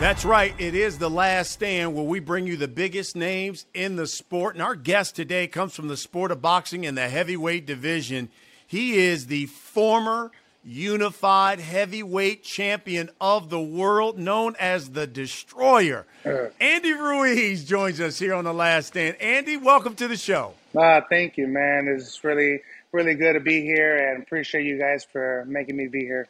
That's right. It is the last stand where we bring you the biggest names in the sport. And our guest today comes from the sport of boxing in the heavyweight division. He is the former unified heavyweight champion of the world, known as the Destroyer. Andy Ruiz joins us here on the last stand. Andy, welcome to the show. Uh, thank you, man. It's really, really good to be here and appreciate you guys for making me be here.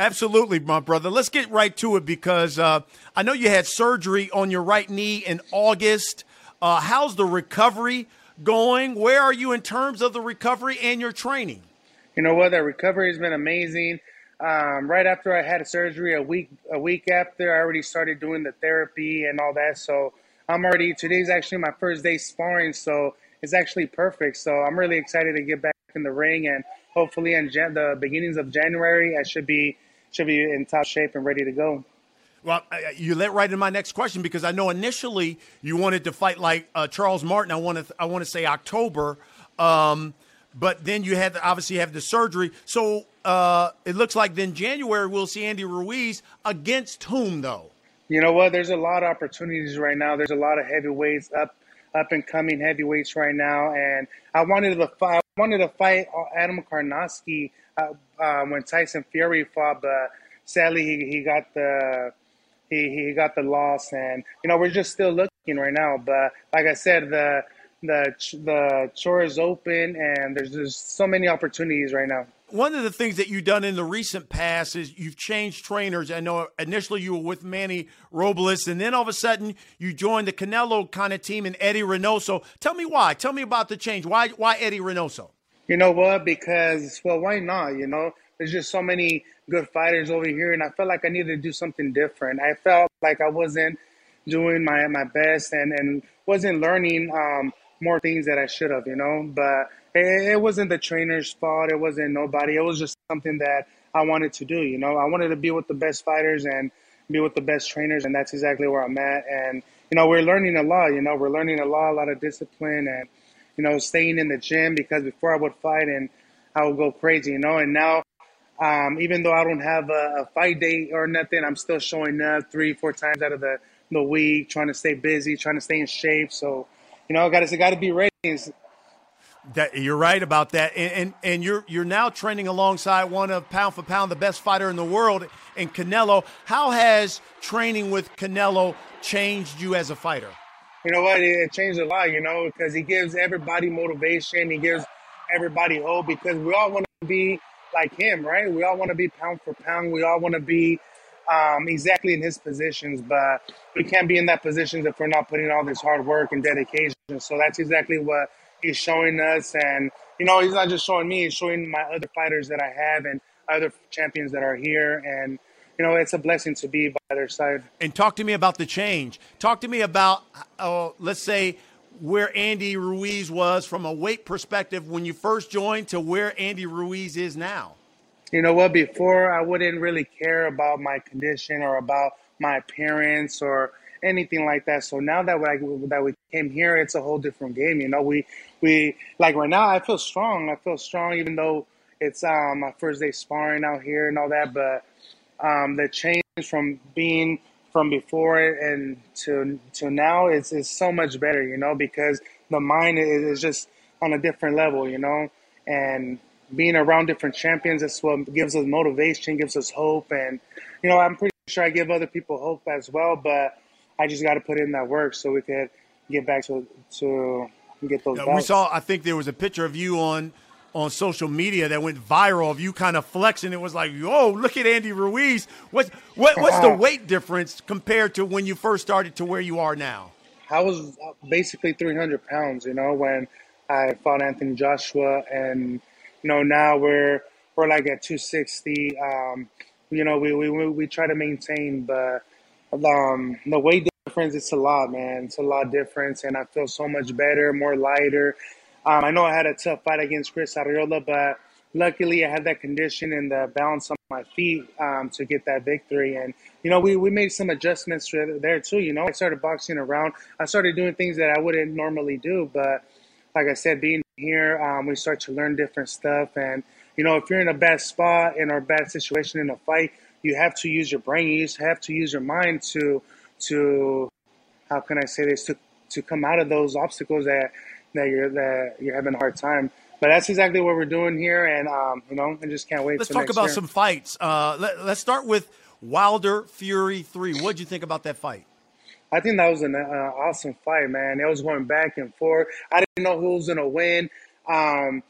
Absolutely, my brother. Let's get right to it because uh, I know you had surgery on your right knee in August. Uh, how's the recovery going? Where are you in terms of the recovery and your training? You know what? That recovery has been amazing. Um, right after I had surgery, a week a week after, I already started doing the therapy and all that. So I'm already today's actually my first day sparring, so it's actually perfect. So I'm really excited to get back in the ring, and hopefully in Jan- the beginnings of January, I should be should be in top shape and ready to go. Well, uh, you led right in my next question because I know initially you wanted to fight like uh, Charles Martin. I want to I want to say October, um, but then you had to obviously have the surgery. So uh, it looks like then January we'll see Andy Ruiz against whom though? You know what? There's a lot of opportunities right now. There's a lot of heavyweights up up and coming heavyweights right now, and I wanted to fight. I wanted to fight Adam Kownacki uh, um, when Tyson Fury fought, but sadly he, he got the he, he got the loss, and you know we're just still looking right now. But like I said, the the the chore is open, and there's just so many opportunities right now. One of the things that you've done in the recent past is you've changed trainers. I know initially you were with Manny Robles, and then all of a sudden you joined the Canelo kind of team and Eddie Reynoso. Tell me why. Tell me about the change. Why why Eddie Reynoso? You know what? Because well, why not? You know, there's just so many good fighters over here, and I felt like I needed to do something different. I felt like I wasn't doing my my best and and wasn't learning um, more things that I should have. You know, but it, it wasn't the trainer's fault. It wasn't nobody. It was just something that I wanted to do. You know, I wanted to be with the best fighters and be with the best trainers, and that's exactly where I'm at. And you know, we're learning a lot. You know, we're learning a lot, a lot of discipline, and you know, staying in the gym because before I would fight and I would go crazy. You know, and now. Um, even though I don't have a, a fight date or nothing, I'm still showing up three, four times out of the, the week, trying to stay busy, trying to stay in shape. So, you know, got to got to be ready. That you're right about that, and, and and you're you're now training alongside one of pound for pound the best fighter in the world in Canelo. How has training with Canelo changed you as a fighter? You know what? It changed a lot. You know, because he gives everybody motivation. He gives everybody hope because we all want to be like him, right? We all want to be pound for pound. We all want to be um, exactly in his positions, but we can't be in that position if we're not putting all this hard work and dedication. So that's exactly what he's showing us. And, you know, he's not just showing me, he's showing my other fighters that I have and other champions that are here. And, you know, it's a blessing to be by their side. And talk to me about the change. Talk to me about, uh, let's say, where Andy Ruiz was from a weight perspective when you first joined to where Andy Ruiz is now. You know what? Before, I wouldn't really care about my condition or about my appearance or anything like that. So now that we that we came here, it's a whole different game. You know, we we like right now. I feel strong. I feel strong, even though it's um, my first day sparring out here and all that. But um, the change from being from before and to to now is is so much better. You know, because the mind is, is just on a different level. You know, and being around different champions is what gives us motivation, gives us hope, and you know I'm pretty sure I give other people hope as well. But I just got to put in that work so we could get back to to get those. Yeah, we saw. I think there was a picture of you on on social media that went viral of you kind of flexing. It was like, oh, look at Andy Ruiz. What what what's the weight difference compared to when you first started to where you are now? I was basically 300 pounds, you know, when I fought Anthony Joshua, and you know now we're we're like at 260. Um, you know, we, we we try to maintain, but um, the weight difference it's a lot, man. It's a lot difference, and I feel so much better, more lighter. Um, I know I had a tough fight against Chris Arreola, but luckily I had that condition and the balance on my feet um, to get that victory. And you know, we, we made some adjustments there too. You know, I started boxing around. I started doing things that I wouldn't normally do, but like I said, being here, um, we start to learn different stuff. And you know, if you're in a bad spot in or a bad situation in a fight, you have to use your brain. You have to use your mind to to how can I say this to to come out of those obstacles that that you're that you're having a hard time. But that's exactly what we're doing here, and um, you know, I just can't wait. Let's talk about year. some fights. Uh, let, us start with Wilder Fury three. What did you think about that fight? I think that was an uh, awesome fight, man. It was going back and forth. I didn't know who was gonna win. Um,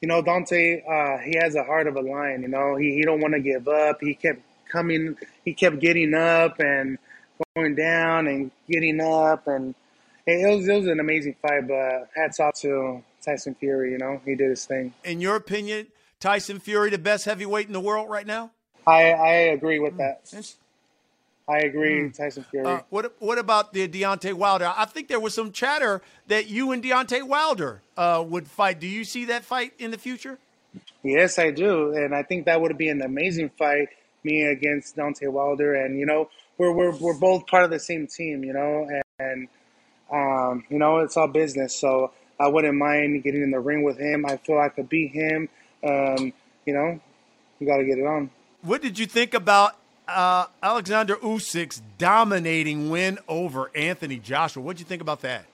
you know, Deontay, uh, he has a heart of a lion. You know, he he don't want to give up. He kept coming. He kept getting up and going down and getting up, and it was it was an amazing fight. But hats off to Tyson Fury. You know, he did his thing. In your opinion, Tyson Fury the best heavyweight in the world right now? I I agree with that. I agree, mm. Tyson Fury. Uh, what what about the Deontay Wilder? I think there was some chatter that you and Deontay Wilder uh, would fight. Do you see that fight in the future? Yes, I do, and I think that would be an amazing fight, me against Deontay Wilder. And you know, we're we're we're both part of the same team, you know, and, and um, you know, it's all business. So I wouldn't mind getting in the ring with him. I feel I could beat him. Um, you know, you got to get it on. What did you think about uh, Alexander Usyk's dominating win over Anthony Joshua? What did you think about that?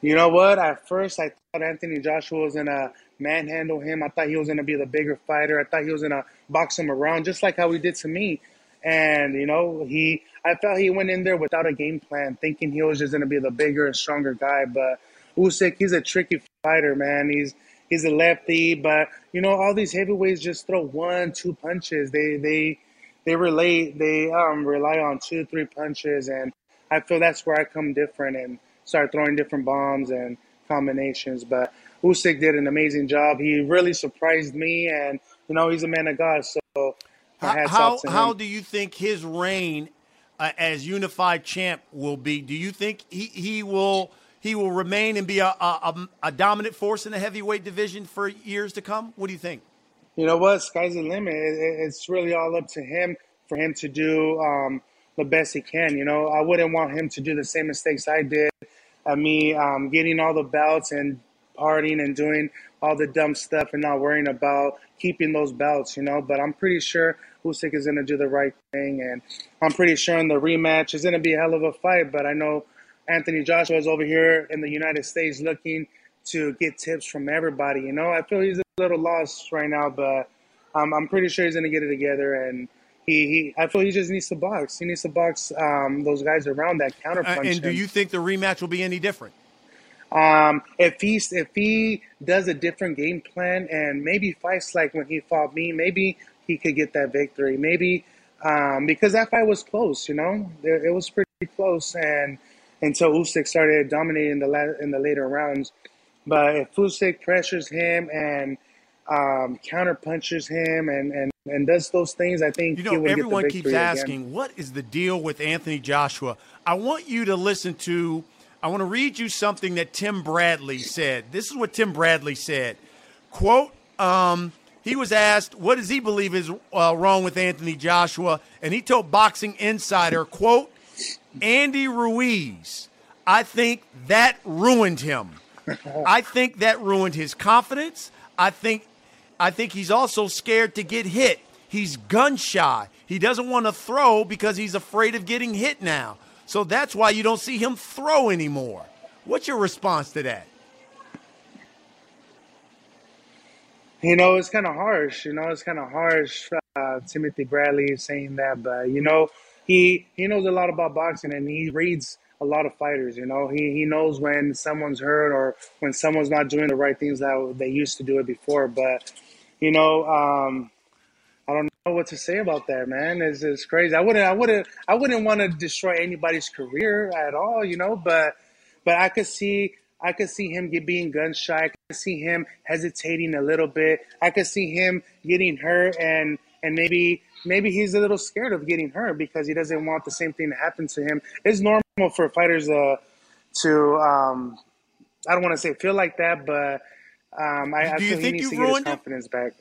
You know what? At first, I thought Anthony Joshua was gonna manhandle him. I thought he was gonna be the bigger fighter. I thought he was gonna box him around, just like how he did to me. And you know, he I felt he went in there without a game plan, thinking he was just gonna be the bigger and stronger guy. But Usyk, he's a tricky fighter, man. He's he's a lefty, but you know, all these heavyweights just throw one, two punches. They they they relate they um rely on two, three punches, and I feel that's where I come different and start throwing different bombs and combinations. But Usyk did an amazing job. He really surprised me, and you know, he's a man of God. So how how, how do you think his reign uh, as unified champ will be? Do you think he, he will he will remain and be a, a, a dominant force in the heavyweight division for years to come? What do you think? You know what? Sky's the limit. it's really all up to him for him to do um, the best he can. You know, I wouldn't want him to do the same mistakes I did. Uh, me um, getting all the belts and partying and doing all the dumb stuff and not worrying about keeping those belts, you know. But I'm pretty sure Usyk is going to do the right thing, and I'm pretty sure in the rematch is going to be a hell of a fight. But I know Anthony Joshua is over here in the United States looking to get tips from everybody. You know, I feel he's a little lost right now, but um, I'm pretty sure he's going to get it together. And he, he, I feel he just needs to box. He needs to box um, those guys around that counter punch. Uh, and do you think the rematch will be any different? Um, if he if he does a different game plan and maybe fights like when he fought me, maybe he could get that victory. Maybe um, because that fight was close, you know, it, it was pretty close, and until Usyk started dominating the la- in the later rounds. But if Usyk pressures him and um, counter punches him and, and, and does those things, I think you know everyone keeps asking, again. what is the deal with Anthony Joshua? I want you to listen to. I want to read you something that Tim Bradley said. This is what Tim Bradley said. Quote. Um, he was asked what does he believe is uh, wrong with Anthony Joshua, and he told Boxing Insider, "quote Andy Ruiz, I think that ruined him. I think that ruined his confidence. I think I think he's also scared to get hit. He's gun shy. He doesn't want to throw because he's afraid of getting hit now. So that's why you don't see him throw anymore. What's your response to that? You know, it's kind of harsh. You know, it's kind of harsh. Uh, Timothy Bradley saying that, but you know, he he knows a lot about boxing and he reads a lot of fighters. You know, he he knows when someone's hurt or when someone's not doing the right things that they used to do it before. But you know, um, know what to say about that, man. It's, it's crazy. I wouldn't, I wouldn't, I wouldn't want to destroy anybody's career at all, you know. But, but I could see, I could see him get, being gun shy. I could see him hesitating a little bit. I could see him getting hurt, and and maybe, maybe he's a little scared of getting hurt because he doesn't want the same thing to happen to him. It's normal for fighters uh, to, um, I don't want to say feel like that, but um, I, I feel he needs to get his it? confidence back.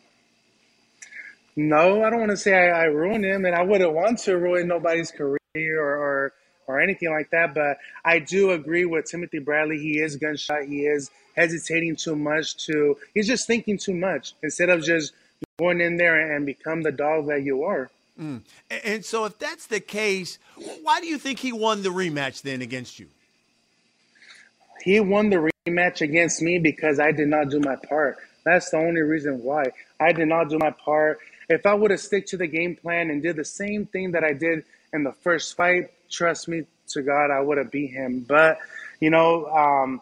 No, I don't want to say I, I ruined him, and I wouldn't want to ruin nobody's career or, or or anything like that. But I do agree with Timothy Bradley. He is gunshot. He is hesitating too much. To he's just thinking too much instead of just going in there and become the dog that you are. Mm. And, and so, if that's the case, why do you think he won the rematch then against you? He won the rematch against me because I did not do my part. That's the only reason why I did not do my part. If I would have stick to the game plan and did the same thing that I did in the first fight, trust me to God, I would have beat him. But you know, um,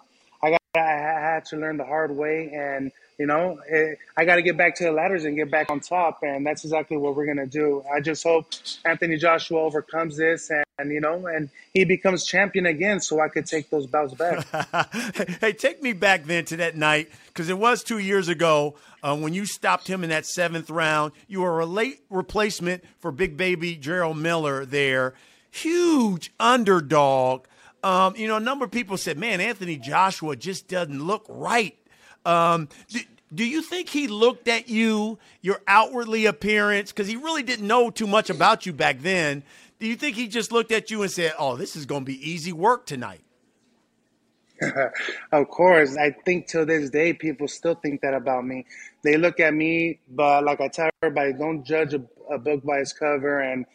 I had to learn the hard way, and you know, it, I got to get back to the ladders and get back on top, and that's exactly what we're gonna do. I just hope Anthony Joshua overcomes this, and, and you know, and he becomes champion again, so I could take those bouts back. hey, take me back then to that night because it was two years ago uh, when you stopped him in that seventh round. You were a late replacement for Big Baby Jarrell Miller there. Huge underdog. Um, you know, a number of people said, man, Anthony Joshua just doesn't look right. Um, do, do you think he looked at you, your outwardly appearance, because he really didn't know too much about you back then? Do you think he just looked at you and said, oh, this is going to be easy work tonight? of course, I think till this day, people still think that about me. They look at me, but like I tell everybody, don't judge a, a book by its cover. And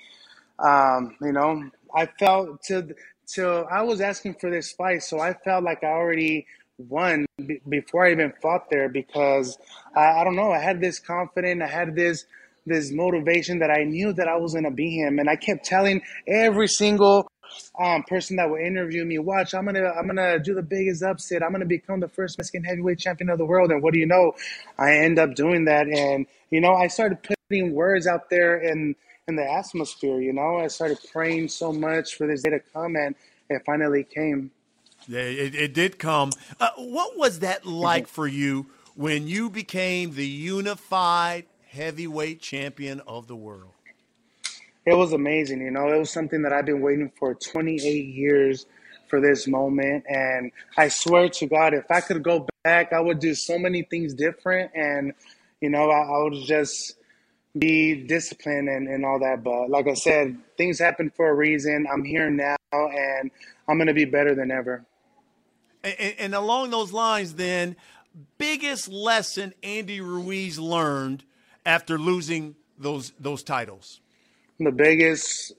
um, you know, I felt till till I was asking for this fight, so I felt like I already won b- before I even fought there because I, I don't know. I had this confidence. I had this this motivation that I knew that I was gonna be him, and I kept telling every single um, person that would interview me, watch, I'm gonna I'm gonna do the biggest upset. I'm gonna become the first Mexican heavyweight champion of the world. And what do you know? I end up doing that, and you know, I started putting words out there in in the atmosphere. You know, I started praying so much for this day to come, and it finally came. Yeah, it, it did come. Uh, what was that like for you when you became the unified heavyweight champion of the world? It was amazing, you know. It was something that I've been waiting for 28 years for this moment, and I swear to God, if I could go back, I would do so many things different, and you know, I, I would just be disciplined and, and all that. But like I said, things happen for a reason. I'm here now, and I'm gonna be better than ever. And, and along those lines, then, biggest lesson Andy Ruiz learned after losing those those titles. the biggest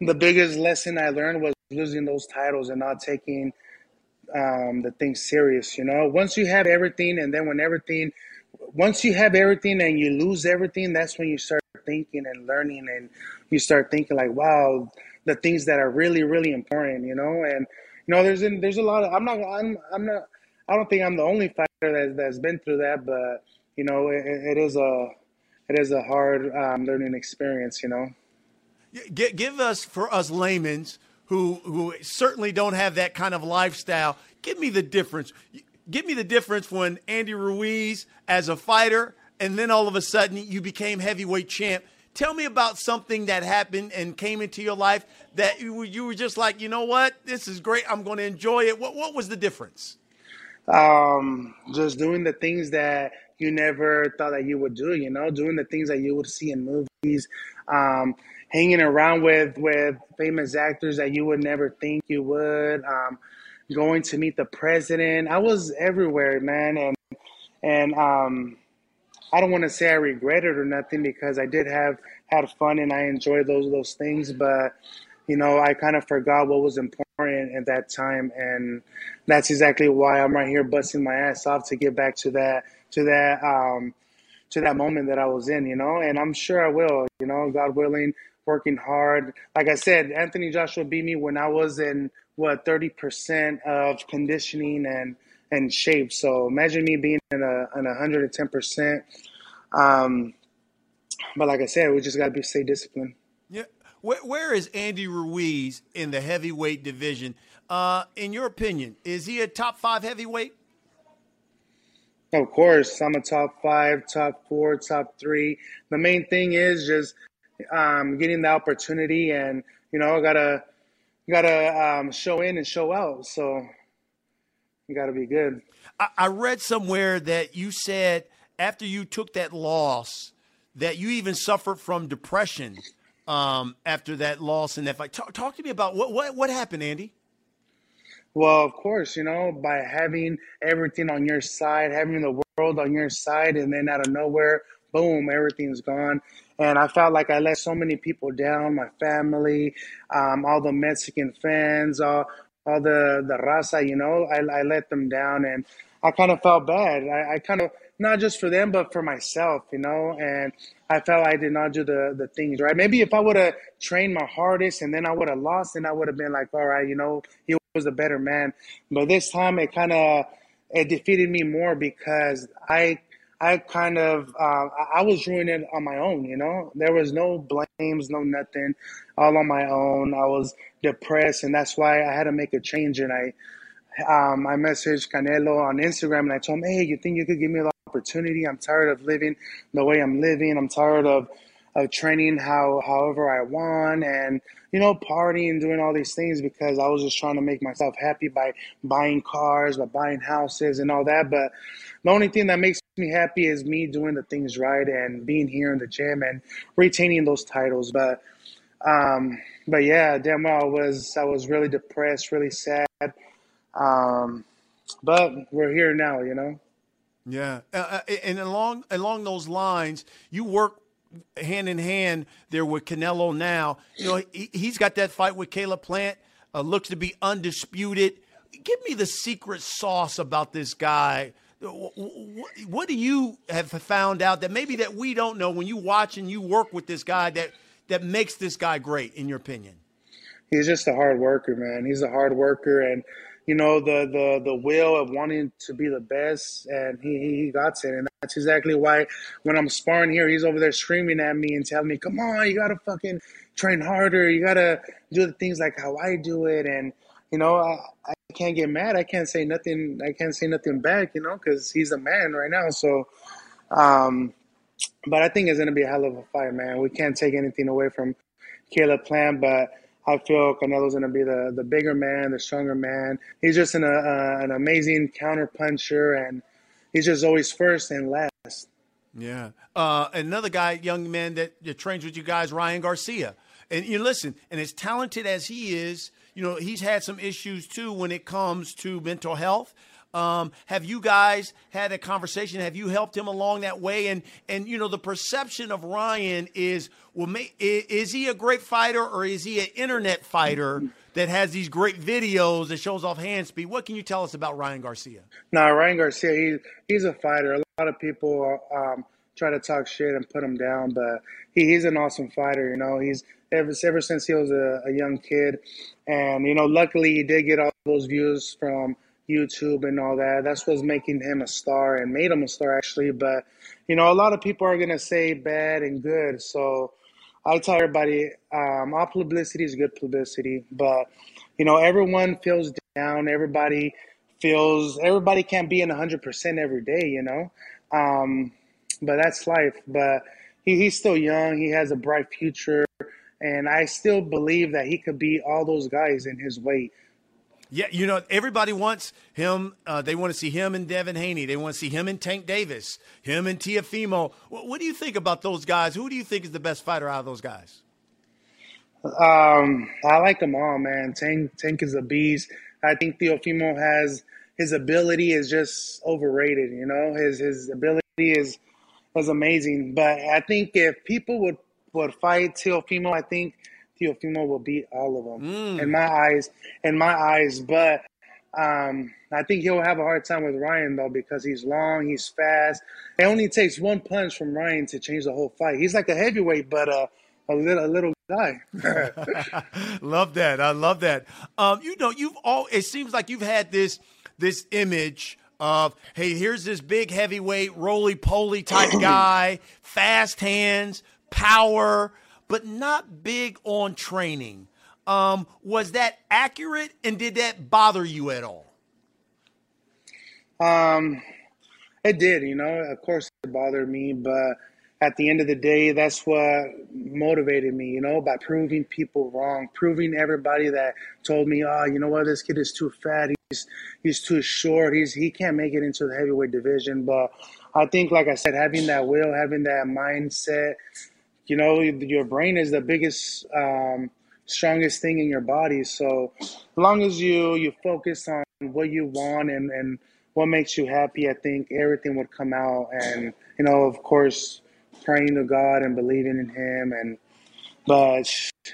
the biggest lesson I learned was losing those titles and not taking um, the thing serious. You know, once you have everything, and then when everything, once you have everything and you lose everything, that's when you start thinking and learning, and you start thinking like, wow, the things that are really really important. You know, and you know, there's there's a lot of I'm not I'm I'm not I don't think I'm the only fighter that that's been through that, but you know, it, it is a it is a hard um, learning experience. You know. G- give us for us laymen's who who certainly don't have that kind of lifestyle. Give me the difference. Give me the difference when Andy Ruiz as a fighter, and then all of a sudden you became heavyweight champ. Tell me about something that happened and came into your life that you were, you were just like, you know what, this is great. I'm going to enjoy it. What what was the difference? um, just doing the things that you never thought that you would do. You know, doing the things that you would see in movies, um, hanging around with with famous actors that you would never think you would. Um, going to meet the president. I was everywhere, man, and and um, I don't want to say I regret it or nothing because I did have had fun and I enjoyed those those things, but you know, I kind of forgot what was important at that time, and that's exactly why I'm right here busting my ass off to get back to that to that um, to that moment that I was in, you know, and I'm sure I will, you know, God willing, working hard. Like I said, Anthony Joshua beat me when I was in what 30% of conditioning and and shape. So imagine me being in a in 110%. Um, but like I said, we just got to be stay disciplined. Yeah. Where, where is Andy Ruiz in the heavyweight division? Uh, in your opinion, is he a top five heavyweight? Of course, I'm a top five, top four, top three. The main thing is just um, getting the opportunity, and you know, I gotta gotta um, show in and show out. So you gotta be good. I, I read somewhere that you said after you took that loss that you even suffered from depression um, after that loss and that fight. Talk, talk to me about what, what what happened, Andy. Well, of course, you know, by having everything on your side, having the world on your side, and then out of nowhere, boom, everything's gone. And I felt like I let so many people down, my family, um, all the Mexican fans, all, all the, the raza, you know, I, I let them down. And I kind of felt bad. I, I kind of, not just for them, but for myself, you know, and I felt I did not do the, the things right. Maybe if I would have trained my hardest and then I would have lost, then I would have been like, all right, you know, he was a better man. But this time it kind of it defeated me more because I I kind of uh, I was doing it on my own. You know, there was no blames, no nothing, all on my own. I was depressed, and that's why I had to make a change. And I um, I messaged Canelo on Instagram, and I told him, "Hey, you think you could give me the opportunity? I'm tired of living the way I'm living. I'm tired of of training how however I want and you know partying doing all these things because I was just trying to make myself happy by buying cars by buying houses and all that but the only thing that makes me happy is me doing the things right and being here in the gym and retaining those titles but um but yeah damn well I was I was really depressed really sad um but we're here now you know yeah, uh, and along along those lines, you work hand in hand there with Canelo now. You know, he, has got that fight with Caleb Plant, uh, looks to be undisputed. Give me the secret sauce about this guy. What do you have found out that maybe that we don't know when you watch and you work with this guy that that makes this guy great in your opinion? He's just a hard worker, man. He's a hard worker and you know the the the will of wanting to be the best, and he he got it, and that's exactly why when I'm sparring here, he's over there screaming at me and telling me, "Come on, you gotta fucking train harder. You gotta do the things like how I do it." And you know, I, I can't get mad. I can't say nothing. I can't say nothing back. You know, because he's a man right now. So, um, but I think it's gonna be a hell of a fight, man. We can't take anything away from Caleb Plant, but I feel Canelo's to be the, the bigger man, the stronger man. He's just an, uh, an amazing counter puncher, and he's just always first and last. Yeah. Uh, another guy, young man that trains with you guys, Ryan Garcia. And you listen, and as talented as he is, you know, he's had some issues too when it comes to mental health. Um, have you guys had a conversation? Have you helped him along that way? And and you know the perception of Ryan is well, may, is he a great fighter or is he an internet fighter that has these great videos that shows off hand speed? What can you tell us about Ryan Garcia? No, Ryan Garcia, he, he's a fighter. A lot of people um, try to talk shit and put him down, but he, he's an awesome fighter. You know, he's ever ever since he was a, a young kid, and you know, luckily he did get all those views from YouTube and all that. That's what's making him a star and made him a star actually. But you know, a lot of people are gonna say bad and good. So I tell everybody, um, all publicity is good publicity. But you know, everyone feels down. Everybody feels. Everybody can't be in hundred percent every day. You know, um, but that's life. But he, he's still young. He has a bright future. And I still believe that he could beat all those guys in his weight. Yeah, you know, everybody wants him. Uh, they want to see him and Devin Haney. They want to see him and Tank Davis, him and Teofimo. What, what, do you think about those guys? Who do you think is the best fighter out of those guys? Um, I like them all, man. Tank, Tank is a beast. I think Teofimo has his ability is just overrated. You know, his his ability is is amazing. But I think if people would would fight Teofimo, I think Teofimo will beat all of them mm. in my eyes. In my eyes, but Um, I think he'll have a hard time with Ryan though because he's long, he's fast. It only takes one punch from Ryan to change the whole fight. He's like a heavyweight, but uh, a little a little guy. love that. I love that. Um, you know, you've all. It seems like you've had this this image of hey, here's this big heavyweight, roly poly type guy, fast hands, power, but not big on training. Um, was that accurate, and did that bother you at all? Um, it did. You know, of course, it bothered me, but at the end of the day, that's what motivated me, you know, by proving people wrong, proving everybody that told me, oh, you know what, this kid is too fat, he's he's too short, he's he can't make it into the heavyweight division. But I think, like I said, having that will, having that mindset, you know, your brain is the biggest, um, strongest thing in your body. So as long as you you focus on what you want and and what makes you happy, I think everything would come out. And you know, of course praying to God and believing in Him. And but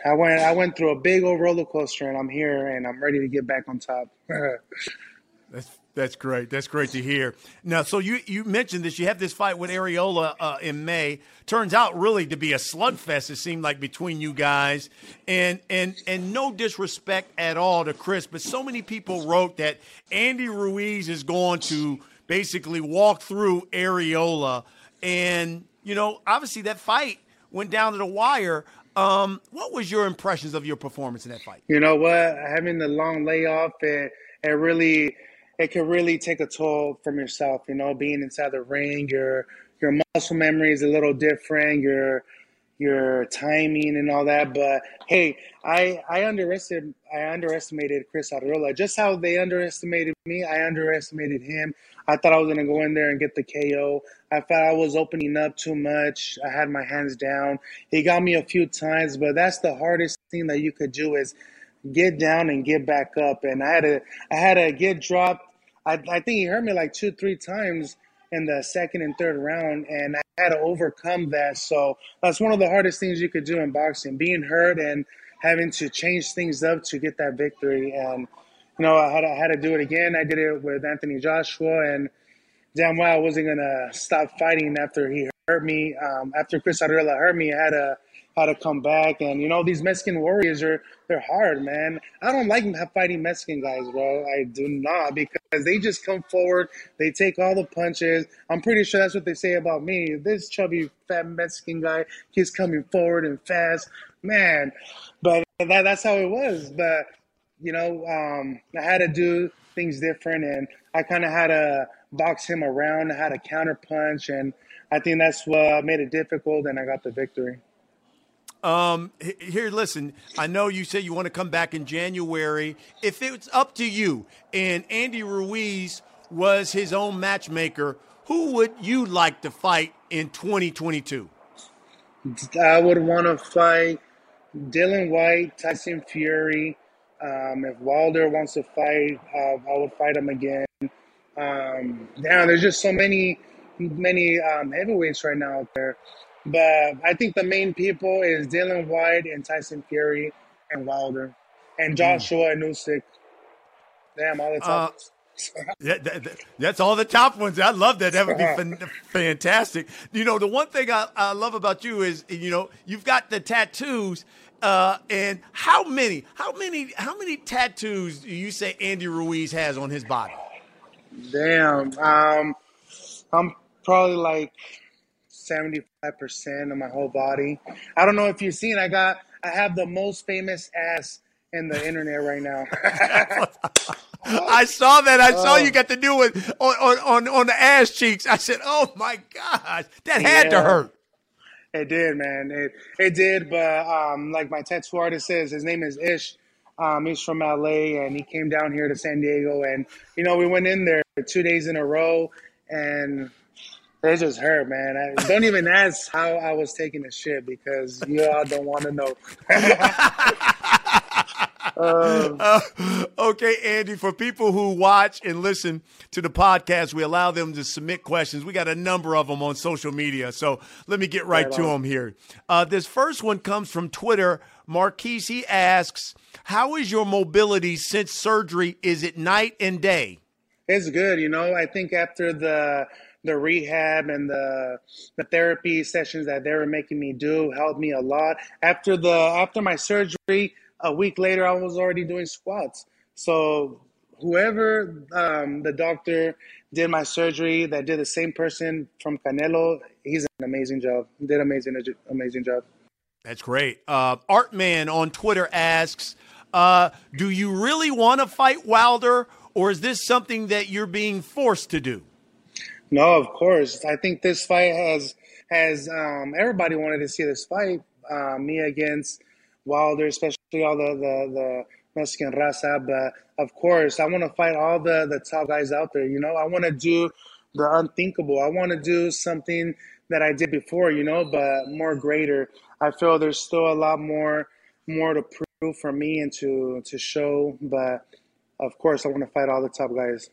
I went I went through a big old roller coaster, and I'm here, and I'm ready to get back on top. that's great. That's great to hear. Now, so you you mentioned this. You have this fight with Arreola uh, in May. Turns out really to be a slugfest. It seemed like between you guys, and and and no disrespect at all to Chris, but so many people wrote that Andy Ruiz is going to basically walk through Arreola, and you know, obviously that fight went down to the wire. Um, what was your impressions of your performance in that fight? You know what? Having the long layoff, and and really, it can really take a toll from yourself. You know, being inside the ring, your your muscle memory is a little different. Your your timing and all that. But hey, I I underestimated I underestimated Chris Arreola. Just how they underestimated me, I underestimated him. I thought I was gonna go in there and get the KO. I thought I was opening up too much. I had my hands down. He got me a few times, but that's the hardest thing that you could do is get down and get back up. And I had to I had to get dropped. I, I think he hurt me like two, three times in the second and third round, and I had to overcome that. So that's one of the hardest things you could do in boxing: being hurt and having to change things up to get that victory. And you know, I had I had to do it again. I did it with Anthony Joshua, and damn well I wasn't gonna stop fighting after he hurt me. Um, after Chris Arreola hurt me, I had to how to come back. And you know, these Mexican warriors are they're hard, man. I don't like fighting Mexican guys, bro. I do not because they just come forward, they take all the punches. I'm pretty sure that's what they say about me. This chubby fat Mexican guy, he's coming forward and fast, man. But that, that's how it was. But you know, um, I had to do things different, and I kind of had to box him around. I had a counter punch, and I think that's what made it difficult, and I got the victory. Um, here, listen. I know you said you want to come back in January. If it's up to you, and Andy Ruiz was his own matchmaker, who would you like to fight in 2022? I would want to fight Dillian Whyte, Tyson Fury. Um, if Wilder wants to fight, uh, I would fight him again. Um, now, there's just so many, many um, heavyweights right now out there. But I think the main people is Dillian Whyte and Tyson Fury and Wilder and hmm. Joshua mm. Usyk. Damn, all the top. Uh, that, that, that's all the top ones. I love that. That would be fantastic. You know, the one thing I, I love about you is, you know, you've got the tattoos. Uh, and how many, how many, how many tattoos do you say Andy Ruiz has on his body? Damn. Um, I'm probably like 75% of my whole body. I don't know if you've seen, I got, I have the most famous ass in the internet right now. I saw that. I saw you oh. got to do it on, on, on the ass cheeks. I said, oh my gosh, that had yeah. to hurt. It did, man. It it did, but um, like my tattoo artist says, his name is Ish. Um, he's from LA, and he came down here to San Diego, and you know we went in there two days in a row, and it just hurt, man. I, don't even ask how I was taking the shit because you all don't want to know. uh, okay, Andy, for people who watch and listen to the podcast, we allow them to submit questions. We got a number of them on social media. So let me get right, right to on. them here. Uh, this first one comes from Twitter. Marquise, he asks, How is your mobility since surgery? Is it night and day? It's good. You know, I think after the the rehab and the the therapy sessions that they were making me do helped me a lot. After the after my surgery, a week later, I was already doing squats. So whoever um, the doctor did my surgery, that did the same person from Canelo, he's an amazing job. Did amazing amazing job. That's great. Uh, Artman on Twitter asks, uh, "Do you really want to fight Wilder, or is this something that you're being forced to do?" No, of course. I think this fight has has um, everybody wanted to see this fight. Uh, me against Wilder, especially all the the, the Mexican raza. But of course, I want to fight all the the top guys out there. You know, I want to do the unthinkable. I want to do something that I did before. You know, but more greater. I feel there's still a lot more more to prove for me and to to show. But of course, I want to fight all the top guys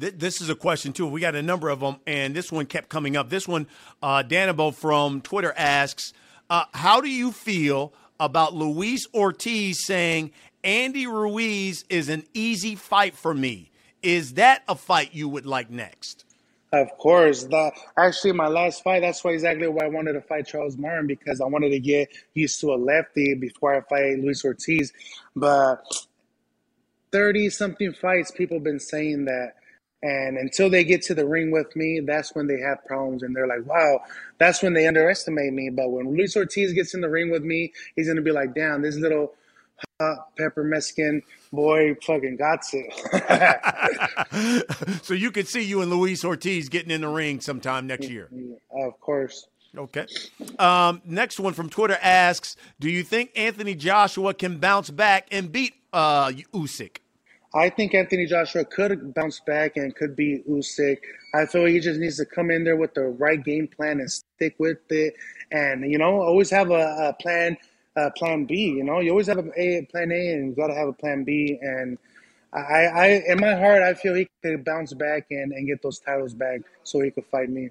this is a question too. We got a number of them, and this one kept coming up. This one, uh, Danabo from Twitter asks, uh, "How do you feel about Luis Ortiz saying Andy Ruiz is an easy fight for me? Is that a fight you would like next?" Of course. That actually my last fight, that's why exactly why I wanted to fight Charles Martin because I wanted to get used to a lefty before I fight Luis Ortiz. But 30 something fights, people have been saying that and until they get to the ring with me, that's when they have problems. And they're like, wow, that's when they underestimate me. But when Luis Ortiz gets in the ring with me, he's going to be like, damn, this little hot pepper Mexican boy fucking got it. so you could see you and Luis Ortiz getting in the ring sometime next year. Of course. Okay. Um, next one from Twitter asks Do you think Anthony Joshua can bounce back and beat uh, Usyk? I think Anthony Joshua could bounce back and could be Usyk. I feel he just needs to come in there with the right game plan and stick with it, and you know, always have a, a plan, a plan B. You know, you always have a, a plan A, and you got to have a plan B. And I, I, in my heart, I feel he could bounce back and, and get those titles back, so he could fight me.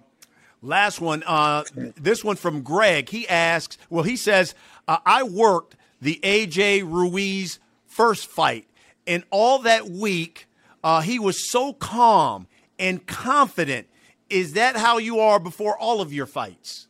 Last one, uh, this one from Greg. He asks, well, he says, uh, I worked the AJ Ruiz first fight and all that week, uh, he was so calm and confident. Is that how you are before all of your fights?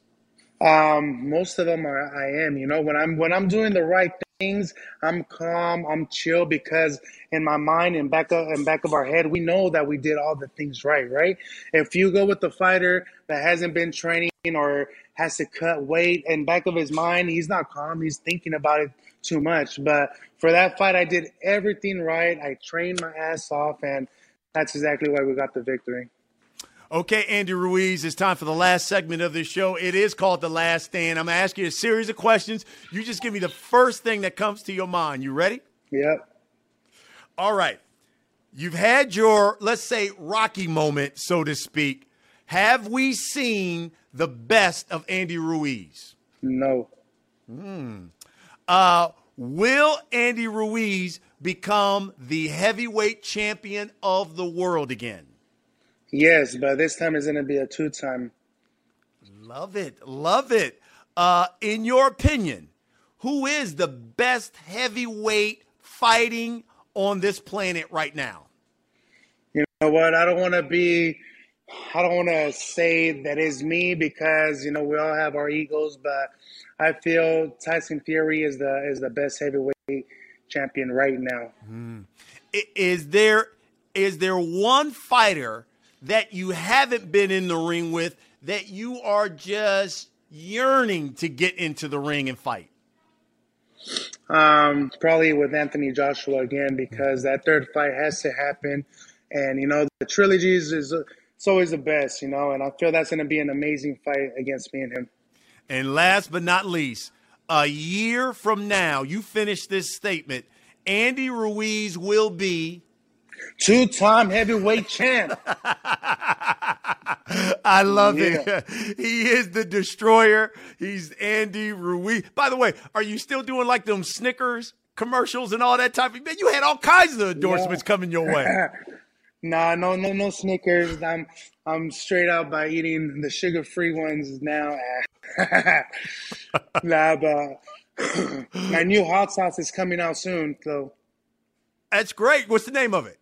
Um, most of them are. I am. You know, when I'm when I'm doing the right things, I'm calm. I'm chill because in my mind and back of and back of our head, we know that we did all the things right. Right. If you go with the fighter that hasn't been training or has to cut weight, and back of his mind, he's not calm. He's thinking about it too much. But for that fight, I did everything right. I trained my ass off, and that's exactly why we got the victory. Okay, Andy Ruiz, it's time for the last segment of this show. It is called The Last Stand. I'm going to ask you a series of questions. You just give me the first thing that comes to your mind. You ready? Yep. All right. You've had your, let's say, rocky moment, so to speak. Have we seen the best of Andy Ruiz? No. Hmm. Uh, will Andy Ruiz become the heavyweight champion of the world again? Yes, but this time it's going to be a two time. Love it. Love it. Uh, in your opinion, who is the best heavyweight fighting on this planet right now? You know what? I don't want to be, I don't want to say that is me because, you know, we all have our egos, but I feel Tyson Fury is the is the best heavyweight champion right now. Mm. Is there is there one fighter that you haven't been in the ring with that you are just yearning to get into the ring and fight? Um, probably with Anthony Joshua again because that third fight has to happen, and you know the trilogies is it's always the best, you know, and I feel that's going to be an amazing fight against me and him. And last but not least, a year from now, you finish this statement. Andy Ruiz will be two time heavyweight champ. I love yeah. it. He is the destroyer. He's Andy Ruiz. By the way, are you still doing like them Snickers commercials and all that type of man. You had all kinds of endorsements yeah. coming your way. nah, no, no, no Snickers. I'm I'm straight out by eating the sugar free ones now. nah, but my new hot sauce is coming out soon, so that's great. What's the name of it?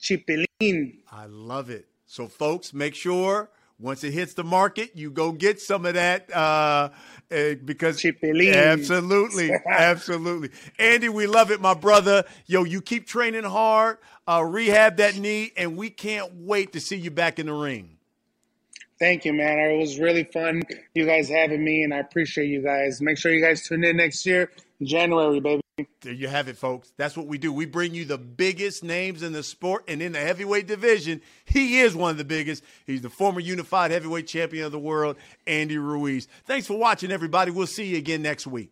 Chipilin. I love it. So, folks, make sure once it hits the market, you go get some of that uh, uh, because Chipilin. absolutely, absolutely. Andy, we love it, my brother. Yo, you keep training hard, uh, rehab that knee, and we can't wait to see you back in the ring. Thank you, man. It was really fun, you guys having me, and I appreciate you guys. Make sure you guys tune in next year, January, baby. There you have it, folks. That's what we do. We bring you the biggest names in the sport and in the heavyweight division. He is one of the biggest. He's the former unified heavyweight champion of the world, Andy Ruiz. Thanks for watching, everybody. We'll see you again next week.